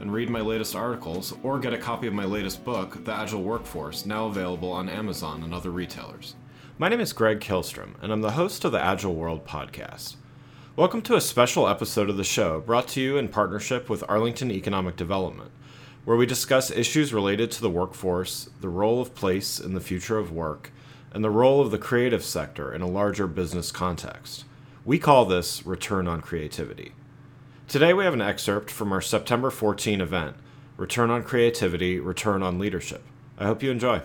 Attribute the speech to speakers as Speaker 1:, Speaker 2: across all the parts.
Speaker 1: and read my latest articles or get a copy of my latest book, The Agile Workforce, now available on Amazon and other retailers. My name is Greg Kihlstrom, and I'm the host of the Agile World podcast. Welcome to a special episode of the show brought to you in partnership with Arlington Economic Development, where we discuss issues related to the workforce, the role of place in the future of work, and the role of the creative sector in a larger business context. We call this Return on Creativity. Today we have an excerpt from our September 14 event Return on Creativity, Return on Leadership. I hope you enjoy.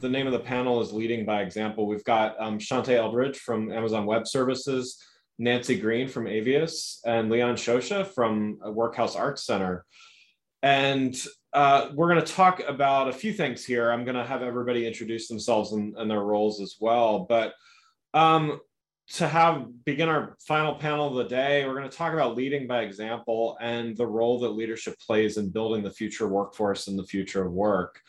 Speaker 1: The name of the panel is Leading by Example. We've got um, Shonte Eldridge from Amazon Web Services, Nancy Green from Avius, and Leon Scioscia from Workhouse Arts Center. And uh, we're going to talk about a few things here. I'm going to have everybody introduce themselves and, and their roles as well. But um, to have begin our final panel of the day, we're going to talk about leading by example and the role that leadership plays in building the future workforce and the future of work.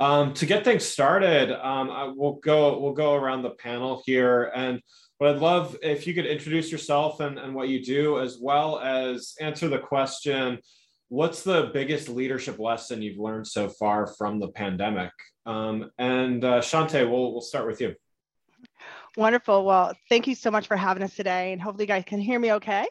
Speaker 1: Um, to get things started, um, I, we'll go we'll go around the panel here, and what I'd love if you could introduce yourself and, and what you do, as well as answer the question: What's the biggest leadership lesson you've learned so far from the pandemic? Um, and uh, Shonte, we'll we'll start with you.
Speaker 2: Wonderful. Well, thank you so much for having us today, and hopefully, you guys can hear me okay.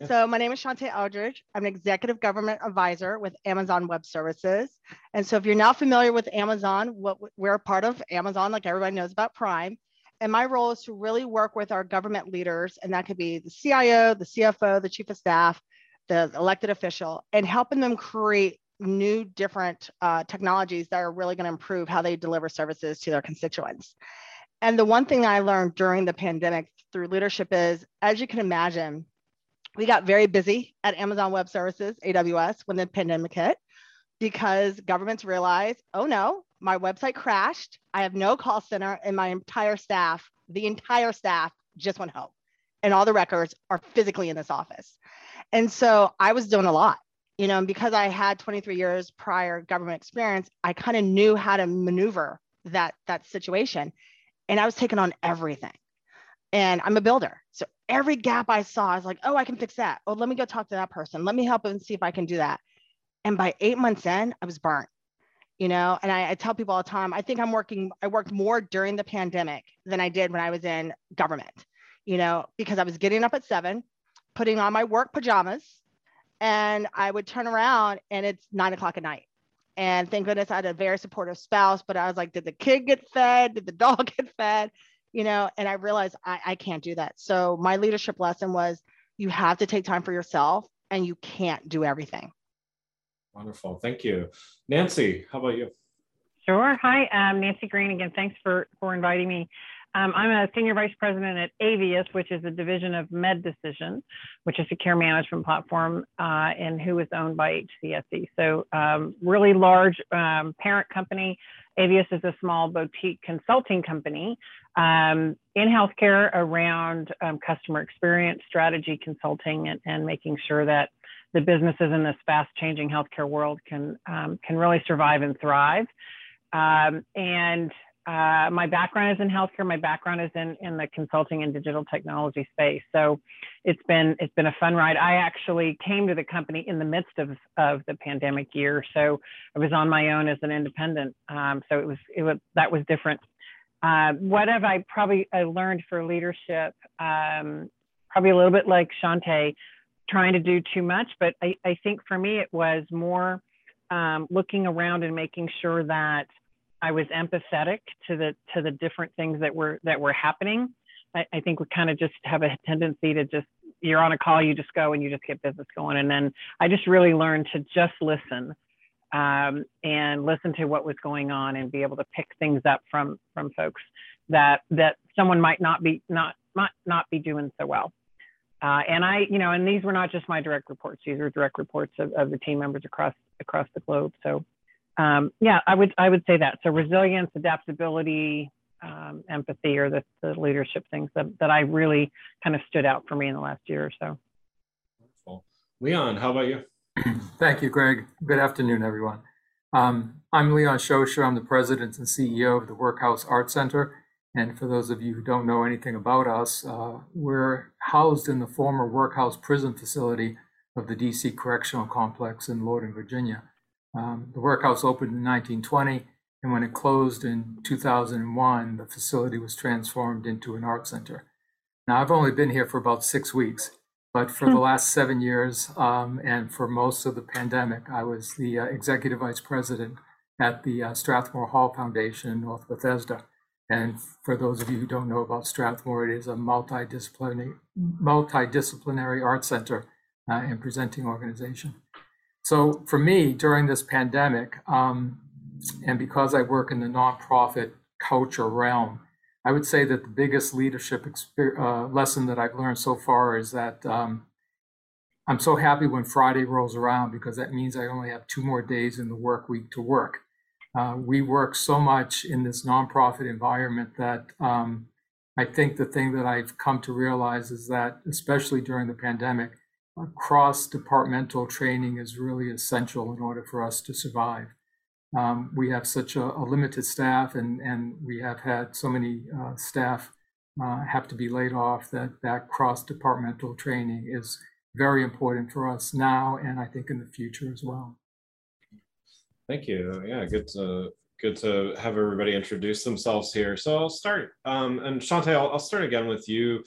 Speaker 2: Yeah. So, my name is Shonte Eldridge. I'm an executive government advisor with Amazon Web Services. And so, if you're not familiar with Amazon, what we're a part of Amazon, like everybody knows about Prime. And my role is to really work with our government leaders, and that could be the CIO, the CFO, the chief of staff, the elected official, and helping them create new, different uh, technologies that are really going to improve how they deliver services to their constituents. And the one thing I learned during the pandemic through leadership is, as you can imagine, we got very busy at Amazon Web Services, AWS, when the pandemic hit, because governments realized, oh no, my website crashed. I have no call center, and my entire staff, the entire staff, just went home. And all the records are physically in this office. And so I was doing a lot, you know, and because I had 23 years prior government experience, I kind of knew how to maneuver that that situation and I was taking on everything. And I'm a builder. So every gap I saw, I was like, oh, I can fix that. Oh, let me go talk to that person. Let me help and see if I can do that. And by eight months in, I was burnt, you know, and I, I tell people all the time, I think I'm working, I worked more during the pandemic than I did when I was in government, you know, because I was getting up at seven, putting on my work pajamas, and I would turn around and it's nine o'clock at night. And thank goodness I had a very supportive spouse, but I was like, did the kid get fed? Did the dog get fed? You know, and I realized I, I can't do that. So my leadership lesson was you have to take time for yourself and you can't do everything.
Speaker 1: Wonderful. Thank you. Nancy, how about you?
Speaker 3: Sure. Hi, I'm Nancy Green again. Thanks for, for inviting me. Um, I'm a senior vice president at Avius, which is a division of Medecision, which is a care management platform, uh, and who is owned by HCSC. So, um, really large um, parent company. Avius is a small boutique consulting company um, in healthcare around um, customer experience, strategy consulting, and, and making sure that the businesses in this fast changing healthcare world can um, can really survive and thrive. And uh, my background is in healthcare. My background is in, in the consulting and digital technology space. So it's been it's been a fun ride. I actually came to the company in the midst of, of the pandemic year. So I was on my own as an independent. Um, so it was it was that was different. Uh, what have I probably I learned for leadership? Um, probably a little bit like Shonte, trying to do too much. But I, I think for me it was more um, looking around and making sure that I was empathetic to the to the different things that were that were happening. I, I think we kind of just have a tendency to just you're on a call, you just go and you just get business going. And then I just really learned to just listen um, and listen to what was going on and be able to pick things up from from folks that that someone might not be not might not be doing so well. Uh, and I, you know, and these were not just my direct reports; these were direct reports of, of the team members across across the globe. So um, yeah, I would I would say that. So resilience, adaptability, um, empathy are the, the leadership things that, that I really kind of stood out for me in the last year or so.
Speaker 1: Wonderful. Leon, how about you?
Speaker 4: Thank you, Greg. Good afternoon, everyone. Um, I'm Leon Scioscia. I'm the president and CEO of the Workhouse Art Center. And for those of you who don't know anything about us, uh, we're housed in the former workhouse prison facility of the DC Correctional Complex in Lorton, Virginia. Um, the workhouse opened in 1920, and when it closed in 2001, the facility was transformed into an art center. Now, I've only been here for about six weeks, but for the hmm. last seven years um, and for most of the pandemic, I was the uh, executive vice president at the uh, Strathmore Hall Foundation in North Bethesda. And for those of you who don't know about Strathmore, it is a multidisciplinary, multidisciplinary art center uh, and presenting organization. So for me, during this pandemic, um, and because I work in the nonprofit culture realm, I would say that the biggest leadership uh, lesson that I've learned so far is that um, I'm so happy when Friday rolls around because that means I only have two more days in the work week to work. Uh, we work so much in this nonprofit environment that um, I think the thing that I've come to realize is that, especially during the pandemic, cross departmental training is really essential in order for us to survive. Um, we have such a, a, limited staff, and, and we have had so many uh, staff uh, have to be laid off that that cross departmental training is very important for us now and I think in the future as well.
Speaker 1: Thank you. Yeah, good to good to have everybody introduce themselves here. So I'll start, um, and Shonte, I'll, I'll start again with you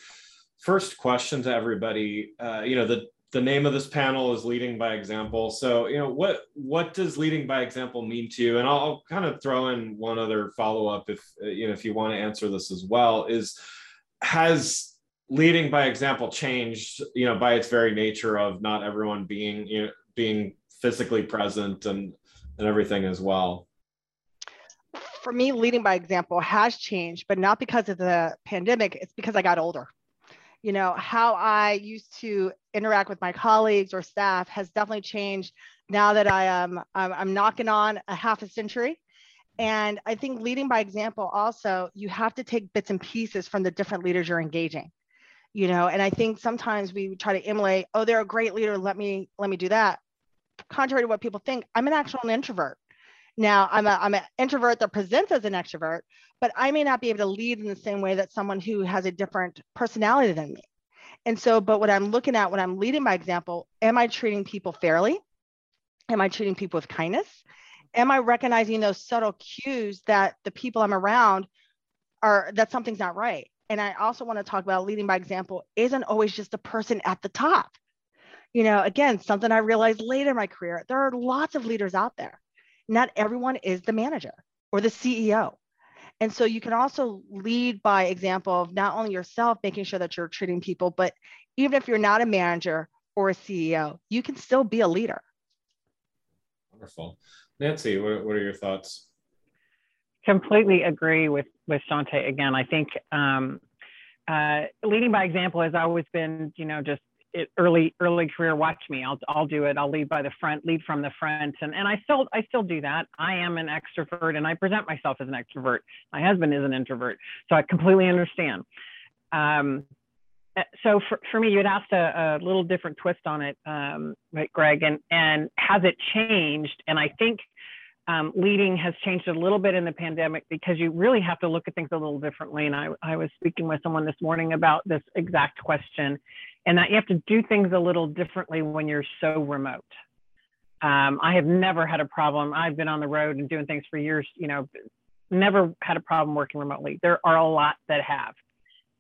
Speaker 1: first question to everybody uh, you know the the name of this panel is leading by example. So, you know, what what does leading by example mean to you? And I'll, I'll kind of throw in one other follow up if uh, you know if you want to answer this as well. Is has leading by example changed? You know, by its very nature of not everyone being you know being physically present and and everything as well.
Speaker 2: For me, leading by example has changed, but not because of the pandemic. It's because I got older you know how i used to interact with my colleagues or staff has definitely changed now that i am I'm, I'm knocking on a half a century. And i think leading by example also you have to take bits and pieces from the different leaders you're engaging you know and i think sometimes we try to emulate oh they're a great leader let me let me do that. Contrary to what people think i'm an actual introvert now i'm a, i'm an introvert that presents as an extrovert but I may not be able to lead in the same way that someone who has a different personality than me. And so, but what I'm looking at when I'm leading by example, am I treating people fairly? Am I treating people with kindness? Am I recognizing those subtle cues that the people I'm around are that something's not right? And I also want to talk about leading by example isn't always just the person at the top. You know, again, something I realized later in my career, there are lots of leaders out there. Not everyone is the manager or the CEO. And so you can also lead by example of not only yourself making sure that you're treating people, but even if you're not a manager or a CEO, you can still be a leader.
Speaker 1: Wonderful. Nancy, what, what are your thoughts?
Speaker 3: Completely agree with, with Shonte. Again, I think um, uh, leading by example has always been, you know, just it, early early career watch me. I'll i'll do it. I'll lead by the front lead from the front. And and i still i still do that. I am an extrovert and i present myself as an extrovert. My husband is an introvert. So i completely understand. Um, uh, so for, for me, you had asked a, a little different twist on it, um, right, Greg, and, and has it changed? And I think um, leading has changed a little bit in the pandemic because you really have to look at things a little differently. And I, I was speaking with someone this morning about this exact question, and that you have to do things a little differently when you're so remote. Um, I have never had a problem. I've been on the road and doing things for years, you know, never had a problem working remotely. There are a lot that have.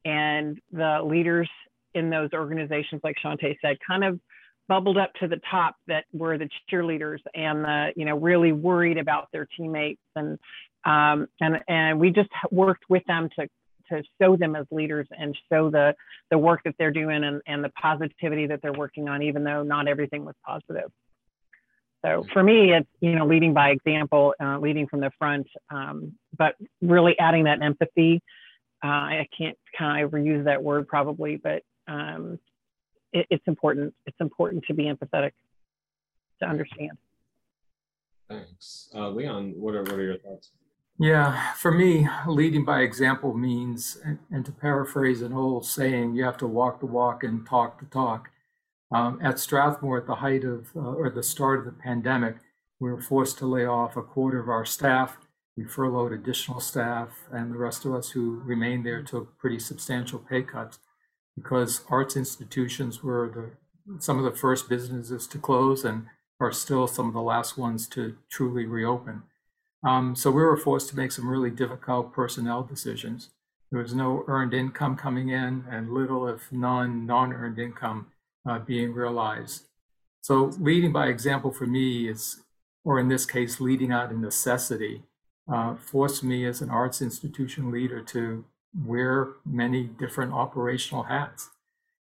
Speaker 3: And the leaders in those organizations, like Shonte said, kind of bubbled up to the top that were the cheerleaders and the, you know, really worried about their teammates. And, um, and, and we just worked with them to, to show them as leaders and show the, the work that they're doing and, and the positivity that they're working on, even though not everything was positive. So for me, it's you know leading by example, uh, leading from the front, um, but really adding that empathy. Uh, I can't kind of reuse that word probably, but um, it, it's important. It's important to be empathetic to understand.
Speaker 1: Thanks, uh, Leon. What are what are your thoughts?
Speaker 4: Yeah, for me, leading by example means, and to paraphrase an old saying, you have to walk the walk and talk the talk. Um, at Strathmore, at the height of uh, or the start of the pandemic, we were forced to lay off a quarter of our staff. We furloughed additional staff, and the rest of us who remained there took pretty substantial pay cuts because arts institutions were the, some of the first businesses to close and are still some of the last ones to truly reopen. Um, so we were forced to make some really difficult personnel decisions. There was no earned income coming in and little, if none, non earned income uh, being realized. So leading by example for me is, or in this case, leading out of necessity, uh, forced me as an arts institution leader to wear many different operational hats.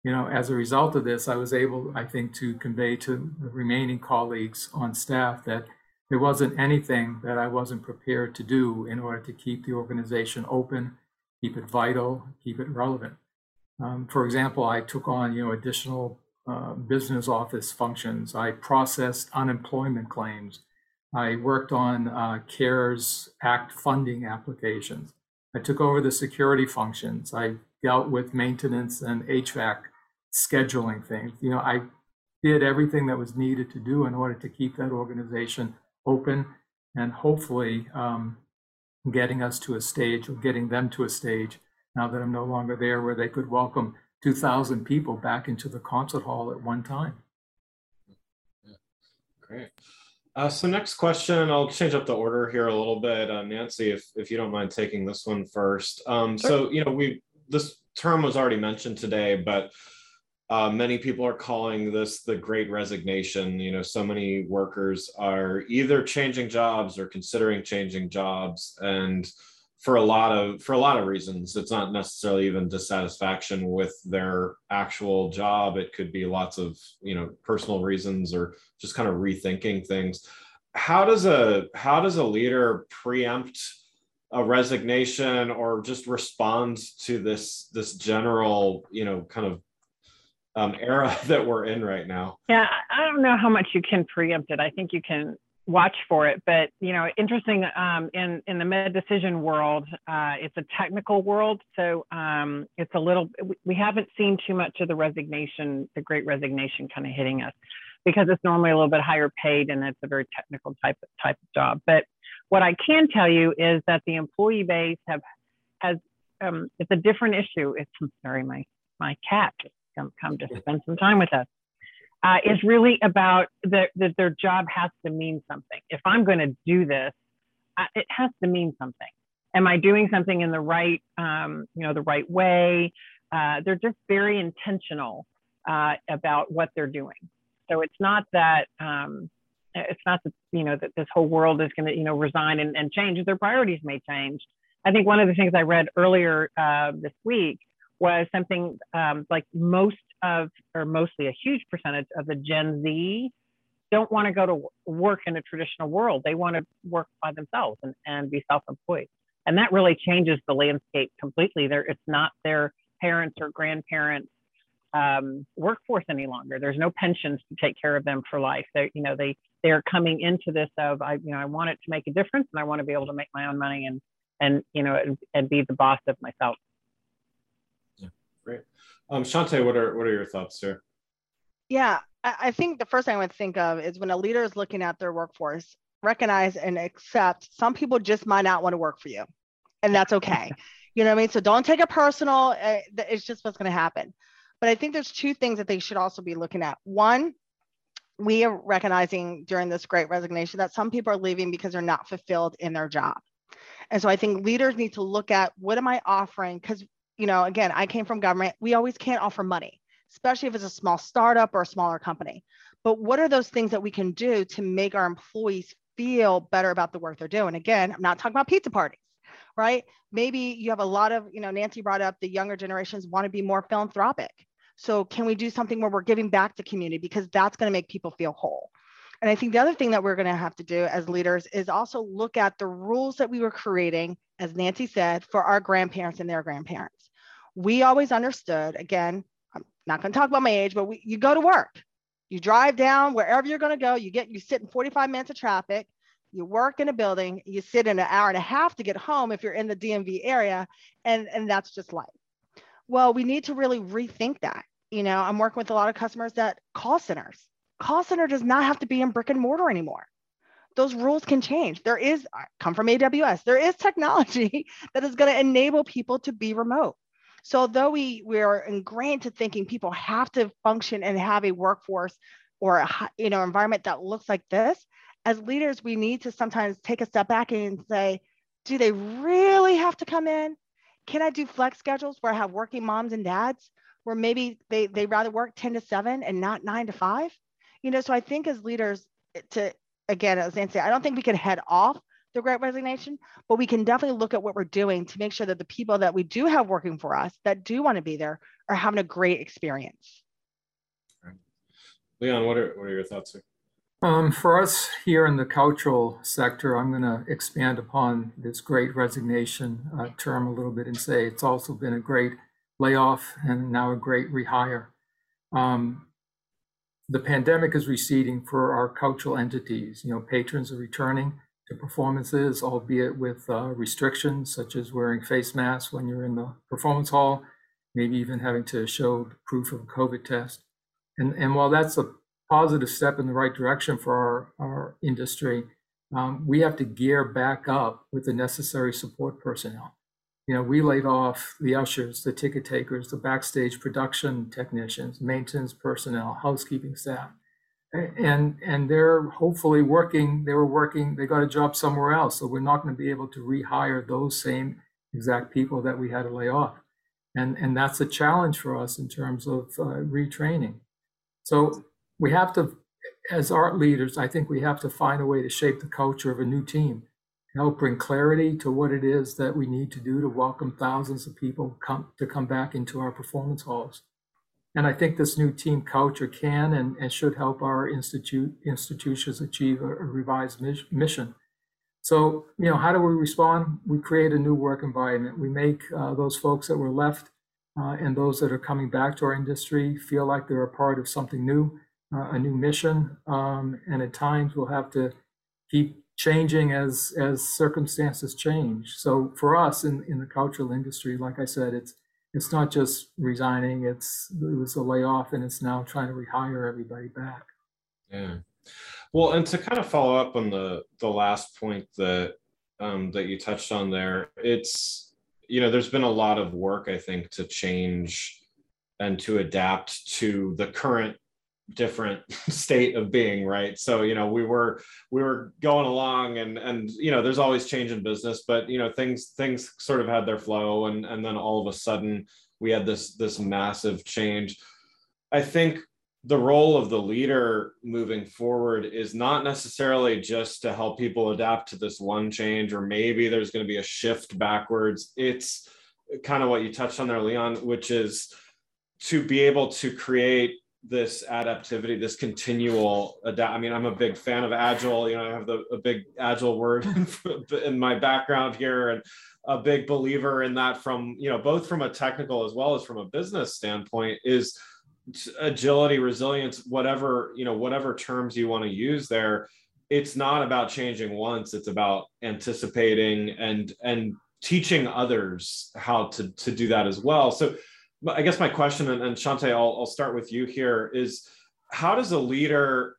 Speaker 4: You know, as a result of this, I was able, I think, to convey to the remaining colleagues on staff that there wasn't anything that I wasn't prepared to do in order to keep the organization open, keep it vital, keep it relevant. Um, for example, I took on, you know, additional uh, business office functions. I processed unemployment claims. I worked on uh, CARES Act funding applications. I took over the security functions. I dealt with maintenance and HVAC scheduling things. You know, I did everything that was needed to do in order to keep that organization open and hopefully um, getting us to a stage or getting them to a stage now that I'm no longer there where they could welcome 2,000 people back into the concert hall at one time.
Speaker 1: Yeah. Great. Uh, so next question, I'll change up the order here a little bit. Uh, Nancy, if, if you don't mind taking this one first. Um, sure. So, you know, we this term was already mentioned today, but uh, many people are calling this the great resignation. You know, so many workers are either changing jobs or considering changing jobs. And for a lot of for a lot of reasons it's not necessarily even dissatisfaction with their actual job. It could be lots of you know personal reasons or just kind of rethinking things. How does a how does a leader preempt a resignation or just respond to this this general you know kind of um, era that we're in right now?
Speaker 3: Yeah i don't know how much you can preempt it. I think you can watch for it. But you know, interesting um, in in the Medecision world, uh, it's a technical world, so um, it's a little. We haven't seen too much of the resignation, the Great Resignation, kind of hitting us, because it's normally a little bit higher paid and it's a very technical type of, type of job. But what I can tell you is that the employee base have has um, it's a different issue. It's sorry, my my cat come come to spend some time with us uh, is really about that the, their job has to mean something. If I'm going to do this, I, it has to mean something. Am I doing something in the right, um, you know, the right way? Uh, they're just very intentional uh, about what they're doing. So it's not that um, it's not that you know that this whole world is going to you know resign and, and change. Their priorities may change. I think one of the things I read earlier uh, this week was something um, like most of, or mostly a huge percentage of the Gen Z don't want to go to work in a traditional world. They want to work by themselves and, and be self employed. And that really changes the landscape completely. There, it's not their parents or grandparents um, workforce any longer. There's no pensions to take care of them for life. They, you know, they they are coming into this of I, you know, I want it to make a difference, and I want to be able to make my own money and and you know and, and be the boss of myself
Speaker 1: Great. Um, Shonte, what are what are your thoughts here?
Speaker 2: Yeah, I think the first thing I would think of is when a leader is looking at their workforce, recognize and accept some people just might not want to work for you, and that's okay. You know what I mean? So don't take it personal. Eh, it's just what's going to happen. But I think there's two things that they should also be looking at. One, we are recognizing during this great resignation that some people are leaving because they're not fulfilled in their job. And so I think leaders need to look at what am I offering? Because, you know, again, I came from government. We always can't offer money, especially if it's a small startup or a smaller company. But what are those things that we can do to make our employees feel better about the work they're doing? Again, I'm not talking about pizza parties, right? Maybe you have a lot of, you know, Nancy brought up the younger generations want to be more philanthropic. So can we do something where we're giving back to community because that's going to make people feel whole. And I think the other thing that we're going to have to do as leaders is also look at the rules that we were creating, as Nancy said, for our grandparents and their grandparents. We always understood, again, I'm not going to talk about my age, but we, you go to work, you drive down wherever you're going to go, you get, you sit in 45 minutes of traffic, you work in a building, you sit in an hour and a half to get home if you're in the DMV area, and, and that's just life. Well, we need to really rethink that. You know, I'm working with a lot of customers that call centers. Call center does not have to be in brick and mortar anymore. Those rules can change. There is, I come from AWS, there is technology that is going to enable people to be remote. So although we, we are ingrained to thinking people have to function and have a workforce or a you know environment that looks like this, as leaders, we need to sometimes take a step back and say, do they really have to come in? can I do flex schedules where I have working moms and dads where maybe they they rather work 10 to 7 and not 9 to 5? You know, so I think as leaders to again, as Nancy, I don't think we can head off the great resignation, but we can definitely look at what we're doing to make sure that the people that we do have working for us that do want to be there are having a great experience.
Speaker 1: Leon, what are, what are your thoughts? Here?
Speaker 4: Um, for us here in the cultural sector, I'm going to expand upon this great resignation uh, term a little bit and say it's also been a great layoff and now a great rehire. Um, the pandemic is receding for our cultural entities. You know, patrons are returning to performances, albeit with uh, restrictions such as wearing face masks when you're in the performance hall, maybe even having to show proof of a COVID test. And, and while that's a positive step in the right direction for our, our industry, um, we have to gear back up with the necessary support personnel. You know, we laid off the ushers, the ticket takers, the backstage production technicians, maintenance personnel, housekeeping staff. And and they're hopefully working, they were working, they got a job somewhere else. So we're not going to be able to rehire those same exact people that we had to lay off. And, and that's a challenge for us in terms of uh, retraining. So we have to, as art leaders, I think we have to find a way to shape the culture of a new team, help bring clarity to what it is that we need to do to welcome thousands of people come, to come back into our performance halls. And I think this new team culture can and, and should help our institute institutions achieve a, a revised mission. So, you know, how do we respond? We create a new work environment. We make uh, those folks that were left uh, and those that are coming back to our industry feel like they're a part of something new uh, a new mission, um, and at times we'll have to keep changing as as circumstances change. So for us in, in the cultural industry, like I said, it's it's not just resigning; it's it was a layoff, and it's now trying to rehire everybody back.
Speaker 1: Yeah. Well, and to kind of follow up on the the last point that um, that you touched on there, it's you know there's been a lot of work I think to change and to adapt to the current different state of being right? So you know we were we were going along and and you know there's always change in business but you know things things sort of had their flow and and then all of a sudden we had this this massive change. I think the role of the leader moving forward is not necessarily just to help people adapt to this one change or maybe there's going to be a shift backwards. It's kind of what you touched on there leon which is to be able to create this adaptivity, this continual adapt. I mean, I'm a big fan of agile. You know, I have the a big agile word in my background here, and a big believer in that from you know both from a technical as well as from a business standpoint is agility, resilience, whatever you know, whatever terms you want to use there. It's not about changing once. It's about anticipating and and teaching others how to to do that as well. So I guess my question, and, and Shonte, I'll, I'll start with you here, is how does a leader,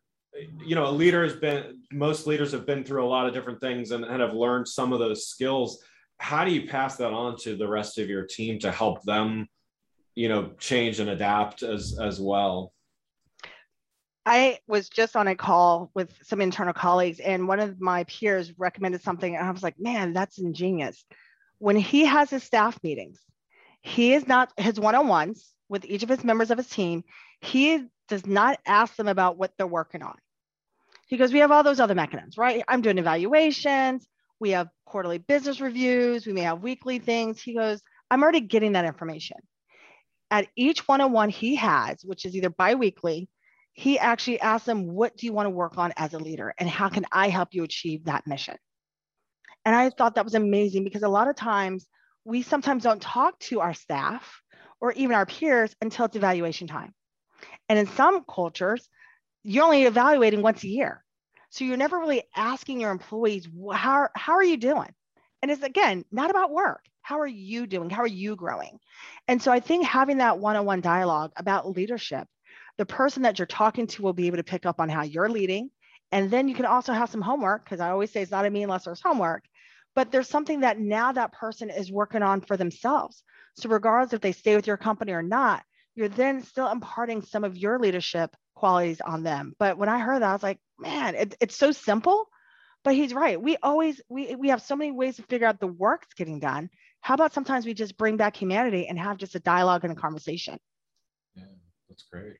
Speaker 1: you know, a leader has been, most leaders have been through a lot of different things and, and have learned some of those skills. How do you pass that on to the rest of your team to help them, you know, change and adapt as, as well?
Speaker 2: I was just on a call with some internal colleagues, and one of my peers recommended something, and I was like, man, that's ingenious. When he has his staff meetings, he is not his one-on-ones with each of his members of his team. He does not ask them about what they're working on. He goes, we have all those other mechanisms, right? I'm doing evaluations. We have quarterly business reviews. We may have weekly things. He goes, I'm already getting that information. At each one-on-one he has, which is either biweekly, he actually asks them, what do you want to work on as a leader? And how can I help you achieve that mission? And I thought that was amazing because a lot of times we sometimes don't talk to our staff or even our peers until it's evaluation time. And in some cultures, you're only evaluating once a year. So you're never really asking your employees, how, how are you doing? And it's again, not about work. How are you doing? How are you growing? And so I think having that one on one dialogue about leadership, the person that you're talking to will be able to pick up on how you're leading. And then you can also have some homework, because I always say it's not a me unless there's homework but there's something that now that person is working on for themselves. So regardless if they stay with your company or not, you're then still imparting some of your leadership qualities on them. But when I heard that, I was like, man, it, it's so simple. But he's right. We always we we have so many ways to figure out the work's getting done. How about sometimes we just bring back humanity and have just a dialogue and a conversation?
Speaker 1: Yeah, that's great.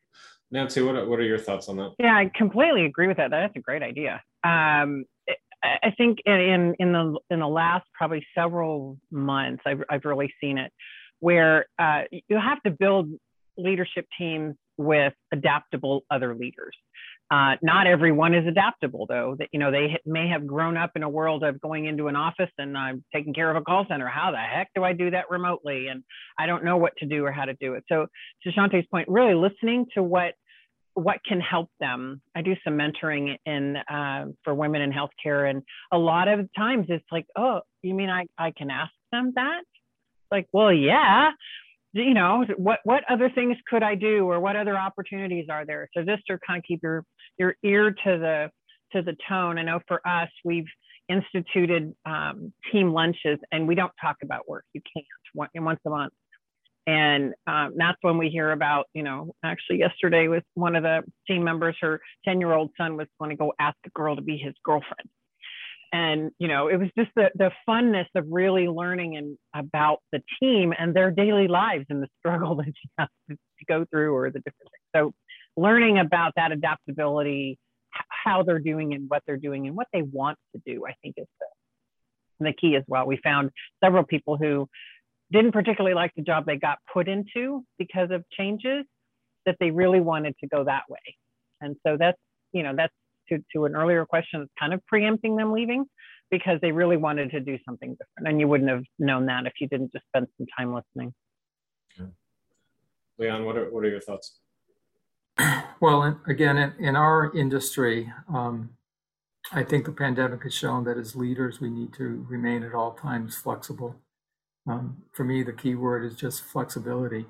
Speaker 1: Nancy, what are, what are your thoughts on that?
Speaker 3: Yeah, I completely agree with that. That's a great idea. Um, I think in in the in the last probably several months, I've I've really seen it, where uh, you have to build leadership teams with adaptable other leaders. Uh, not everyone is adaptable, though. That you know they may have grown up in a world of going into an office and I'm taking care of a call center. How the heck do I do that remotely? And I don't know what to do or how to do it. So to Shonte's point, really listening to what what can help them. I do some mentoring in uh, for women in healthcare, and a lot of times it's like, oh, you mean I, I can ask them that? Like, well, yeah. You know, what what other things could I do, or what other opportunities are there? So just to kind of keep your your ear to the to the tone. I know for us, we've instituted um, team lunches, and we don't talk about work. You can't once a month and um, that's when we hear about, you know, actually yesterday with one of the team members, her 10 year old son was going to go ask a girl to be his girlfriend. And, you know, it was just the, the funness of really learning and about the team and their daily lives and the struggle that you have to, go through or the different things. So learning about that adaptability, how they're doing and what they're doing and what they want to do, I think is the, the key as well. We found several people who didn't particularly like the job they got put into because of changes that they really wanted to go that way. And so that's, you know, that's to, to an earlier question, it's kind of preempting them leaving because they really wanted to do something different. And you wouldn't have known that if you didn't just spend some time listening.
Speaker 1: Okay. Leon, what are, what are your thoughts?
Speaker 4: Well, again, in, in our industry, um, I think the pandemic has shown that as leaders, we need to remain at all times flexible um, for me, the key word is just flexibility.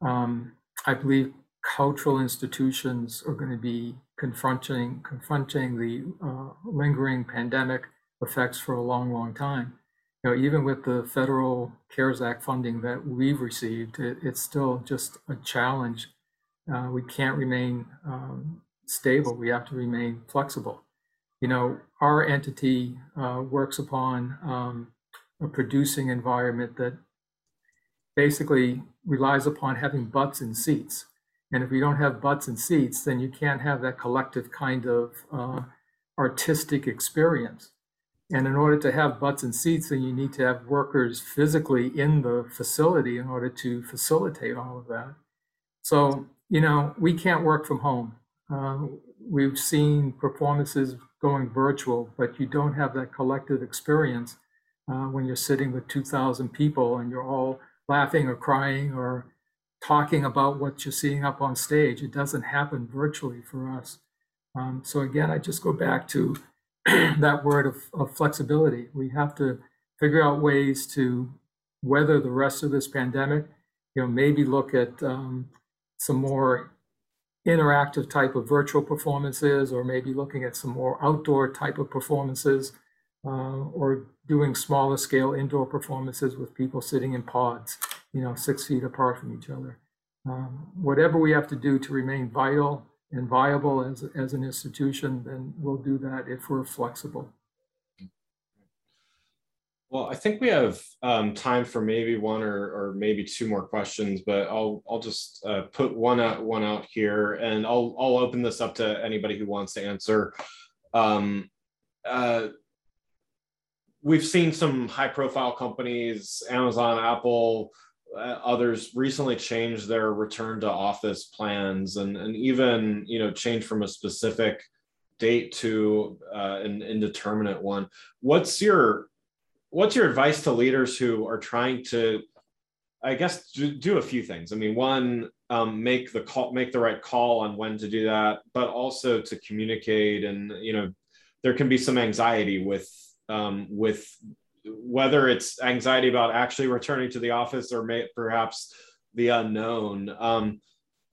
Speaker 4: Um, I believe cultural institutions are going to be confronting confronting the uh, lingering pandemic effects for a long, long time. You know, even with the federal CARES Act funding that we've received, it, it's still just a challenge. Uh, we can't remain um, stable. We have to remain flexible. You know, our entity uh, works upon um, a producing environment that basically relies upon having butts and seats. And if we don't have butts and seats, then you can't have that collective kind of uh, artistic experience. And in order to have butts and seats, then you need to have workers physically in the facility in order to facilitate all of that. So, you know, we can't work from home. Uh, we've seen performances going virtual, but you don't have that collective experience uh, when you're sitting with 2,000 people and you're all laughing or crying or talking about what you're seeing up on stage. It doesn't happen virtually for us. Um, so again, I just go back to that word of, of flexibility. We have to figure out ways to weather the rest of this pandemic you know, maybe look at um, some more interactive type of virtual performances, or maybe looking at some more outdoor type of performances, uh, or doing smaller scale indoor performances with people sitting in pods, you know, six feet apart from each other. Um, whatever we have to do to remain vital and viable as, as an institution, then we'll do that if we're flexible.
Speaker 1: Well, I think we have um, time for maybe one or, or maybe two more questions, but I'll I'll just uh, put one out one out here, and I'll I'll open this up to anybody who wants to answer. Um, uh, we've seen some high profile companies, Amazon, Apple, uh, others recently change their return to office plans and, and even you know change from a specific date to uh, an indeterminate one. What's your what's your advice to leaders who are trying to i guess do, do a few things? I mean one um, make the call make the right call on when to do that but also to communicate and you know there can be some anxiety with um, with whether it's anxiety about actually returning to the office or may, perhaps the unknown. Um,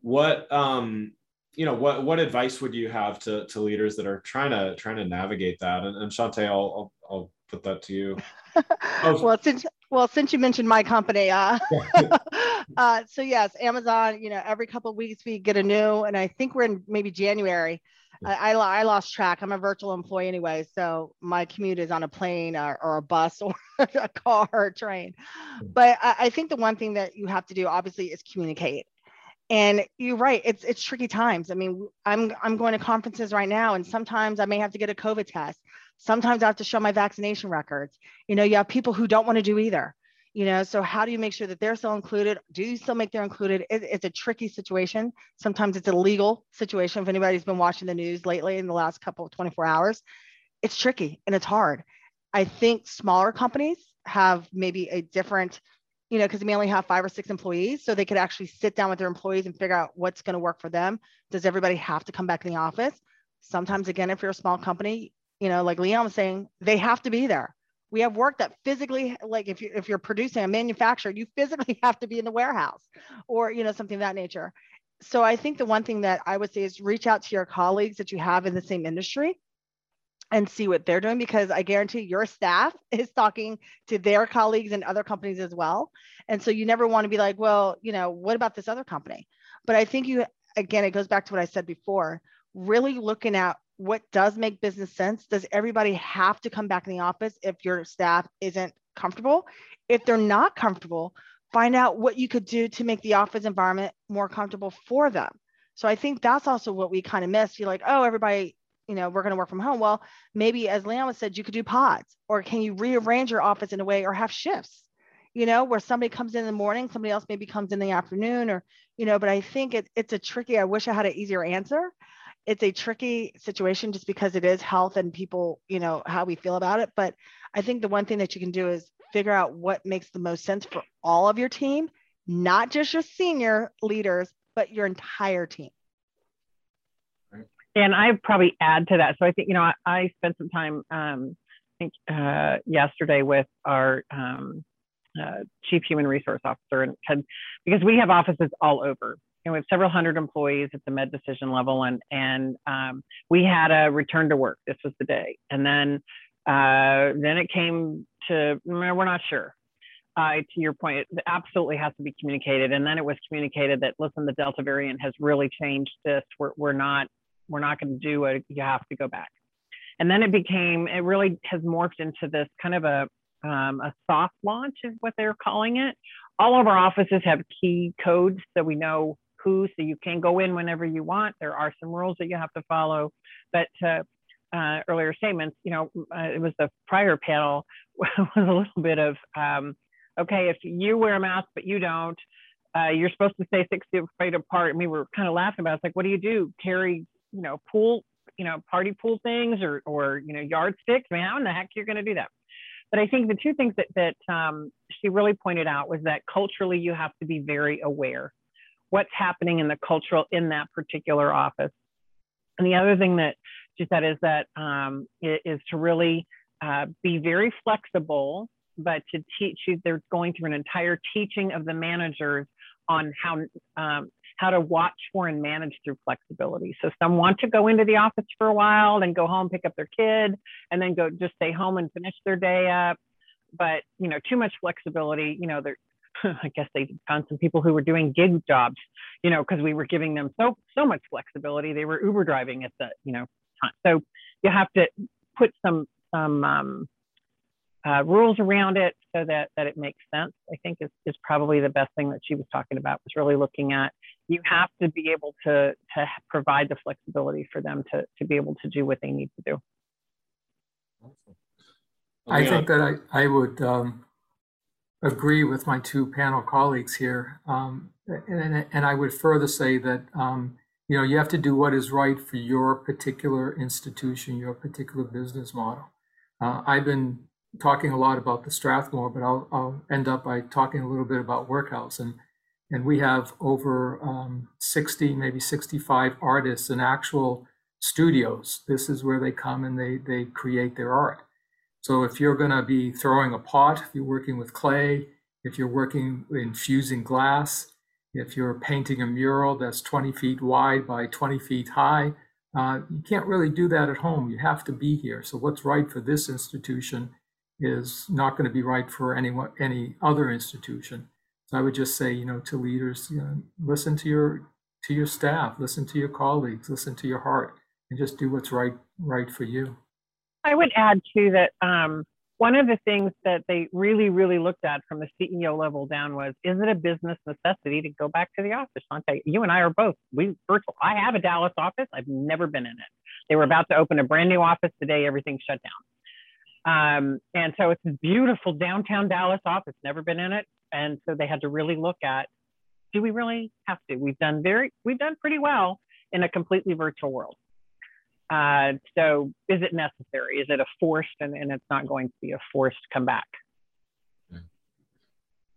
Speaker 1: what um, you know, what what advice would you have to to leaders that are trying to trying to navigate that? And, and Shonte, I'll, I'll, I'll put that to you.
Speaker 2: oh. well, since well since you mentioned my company, uh, uh, so yes, Amazon. You know, every couple of weeks we get a new, and I think we're in maybe January. I, I, lost track. I'm a virtual employee anyway, so my commute is on a plane or, or a bus or a car or a train. Hmm. But I, I think the one thing that you have to do, obviously, is communicate. And you're right. It's it's tricky times. I mean, I'm I'm going to conferences right now, and sometimes I may have to get a COVID test. Sometimes I have to show my vaccination records. You know, you have people who don't want to do either you know so how do you make sure that they're still included? Do you still make them included? It, it's a tricky situation. Sometimes it's a legal situation if anybody's been watching the news lately in the last couple of 24 hours. It's tricky and it's hard. I think smaller companies have maybe a different you know because they only have five or six employees so they could actually sit down with their employees and figure out what's going to work for them. Does everybody have to come back in the office? Sometimes again if you're a small company you know like leon was saying they have to be there we have work that physically like if you if you're producing a manufacturer you physically have to be in the warehouse or you know something of that nature. So i think the one thing that i would say is reach out to your colleagues that you have in the same industry and see what they're doing because i guarantee your staff is talking to their colleagues and other companies as well. And so you never want to be like well you know what about this other company? But i think you again it goes back to what i said before really looking at what does make business sense? Does everybody have to come back in the office if your staff isn't comfortable? If they're not comfortable, find out what you could do to make the office environment more comfortable for them. So I think that's also what we kind of missed. You're like, oh, everybody, you know, we're going to work from home. Well, maybe as Leon said, you could do pods, or can you rearrange your office in a way, or have shifts, you know, where somebody comes in, in the morning, somebody else maybe comes in the afternoon, or you know. But I think it, it's a tricky. I wish I had an easier answer it's a tricky situation just because it is health and people, you know, how we feel about it. But I think the one thing that you can do is figure out what makes the most sense for all of your team, not just your senior leaders, but your entire team.
Speaker 3: And I probably add to that. So I think, you know, I, I spent some time, um, I think uh, yesterday with our um, uh, chief human resource officer and had, because we have offices all over we have several hundred employees at the Medecision level, and and um, we had a return to work. This was the day, and then uh, then it came to we're not sure. Uh, to your point, it absolutely has to be communicated, and then it was communicated that listen, the Delta variant has really changed this. We're we're not we're not going to do it. You have to go back, and then it became it really has morphed into this kind of a um, a soft launch is what they're calling it. All of our offices have key codes so we know so you can go in whenever you want. There are some rules that you have to follow, but uh, uh, earlier statements, you know, uh, it was the prior panel was a little bit of, um, okay, if you wear a mask but you don't, uh, you're supposed to stay six feet apart. And we were kind of laughing about it. It's like, what do you do? Carry, you know, pool, you know, party pool things or, or you know, yardsticks? I mean, how in the heck you're going to do that? But I think the two things that, that um, she really pointed out was that culturally you have to be very aware what's happening in the cultural in that particular office. And the other thing that she said is that um, is to really uh, be very flexible, but to teach you, they're going through an entire teaching of the managers on how um, how to watch for and manage through flexibility. So some want to go into the office for a while, then go home, pick up their kid, and then go just stay home and finish their day up. But you know, too much flexibility. You know, there. I guess they found some people who were doing gig jobs, you know, because we were giving them so so much flexibility. They were Uber driving at the you know time. So you have to put some some um, uh, rules around it so that, that it makes sense, I think is, is probably the best thing that she was talking about was really looking at you have to be able to, to provide the flexibility for them to, to be able to do what they need to do.
Speaker 4: I think that I, I would um, agree with my two panel colleagues here. Um, and, and I would further say that, um, you know, you have to do what is right for your particular institution, your particular business model. Uh, I've been talking a lot about the Strathmore, but I'll, I'll end up by talking a little bit about Workhouse. And, and we have over um, 60, maybe 65 artists in actual studios. This is where they come and they, they create their art. So if you're going to be throwing a pot, if you're working with clay, if you're working in fusing glass, if you're painting a mural that's 20 feet wide by 20 feet high, uh, you can't really do that at home. You have to be here. So what's right for this institution is not going to be right for any any other institution. So I would just say, you know, to leaders, you know, listen to your to your staff, listen to your colleagues, listen to your heart, and just do what's right right for you.
Speaker 3: I would add too that um, one of the things that they really, really looked at from the CEO level down was, is it a business necessity to go back to the office? Shonte, you and I are both we virtual. I have a Dallas office. I've never been in it. They were about to open a brand new office today. Everything shut down. Um, and so it's a beautiful downtown Dallas office, never been in it. And so they had to really look at, do we really have to? We've done very, we've done pretty well in a completely virtual world. Uh, so is it necessary? Is it a forced and, and it's not going to be a forced comeback?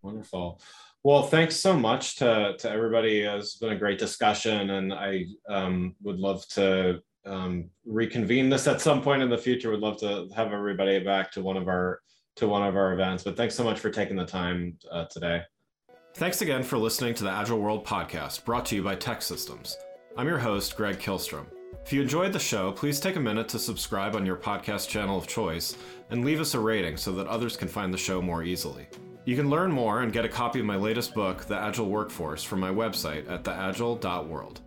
Speaker 1: Wonderful. Well, thanks so much to, to everybody. It's been a great discussion and I um, would love to um, reconvene this at some point in the future. Would love to have everybody back to one of our to one of our events. But thanks so much for taking the time uh, today. Thanks again for listening to the Agile World podcast, brought to you by TEKsystems. I'm your host, Greg Kihlstrom. If you enjoyed the show, please take a minute to subscribe on your podcast channel of choice and leave us a rating so that others can find the show more easily. You can learn more and get a copy of my latest book, The Agile Workforce, from my website at theagile.world.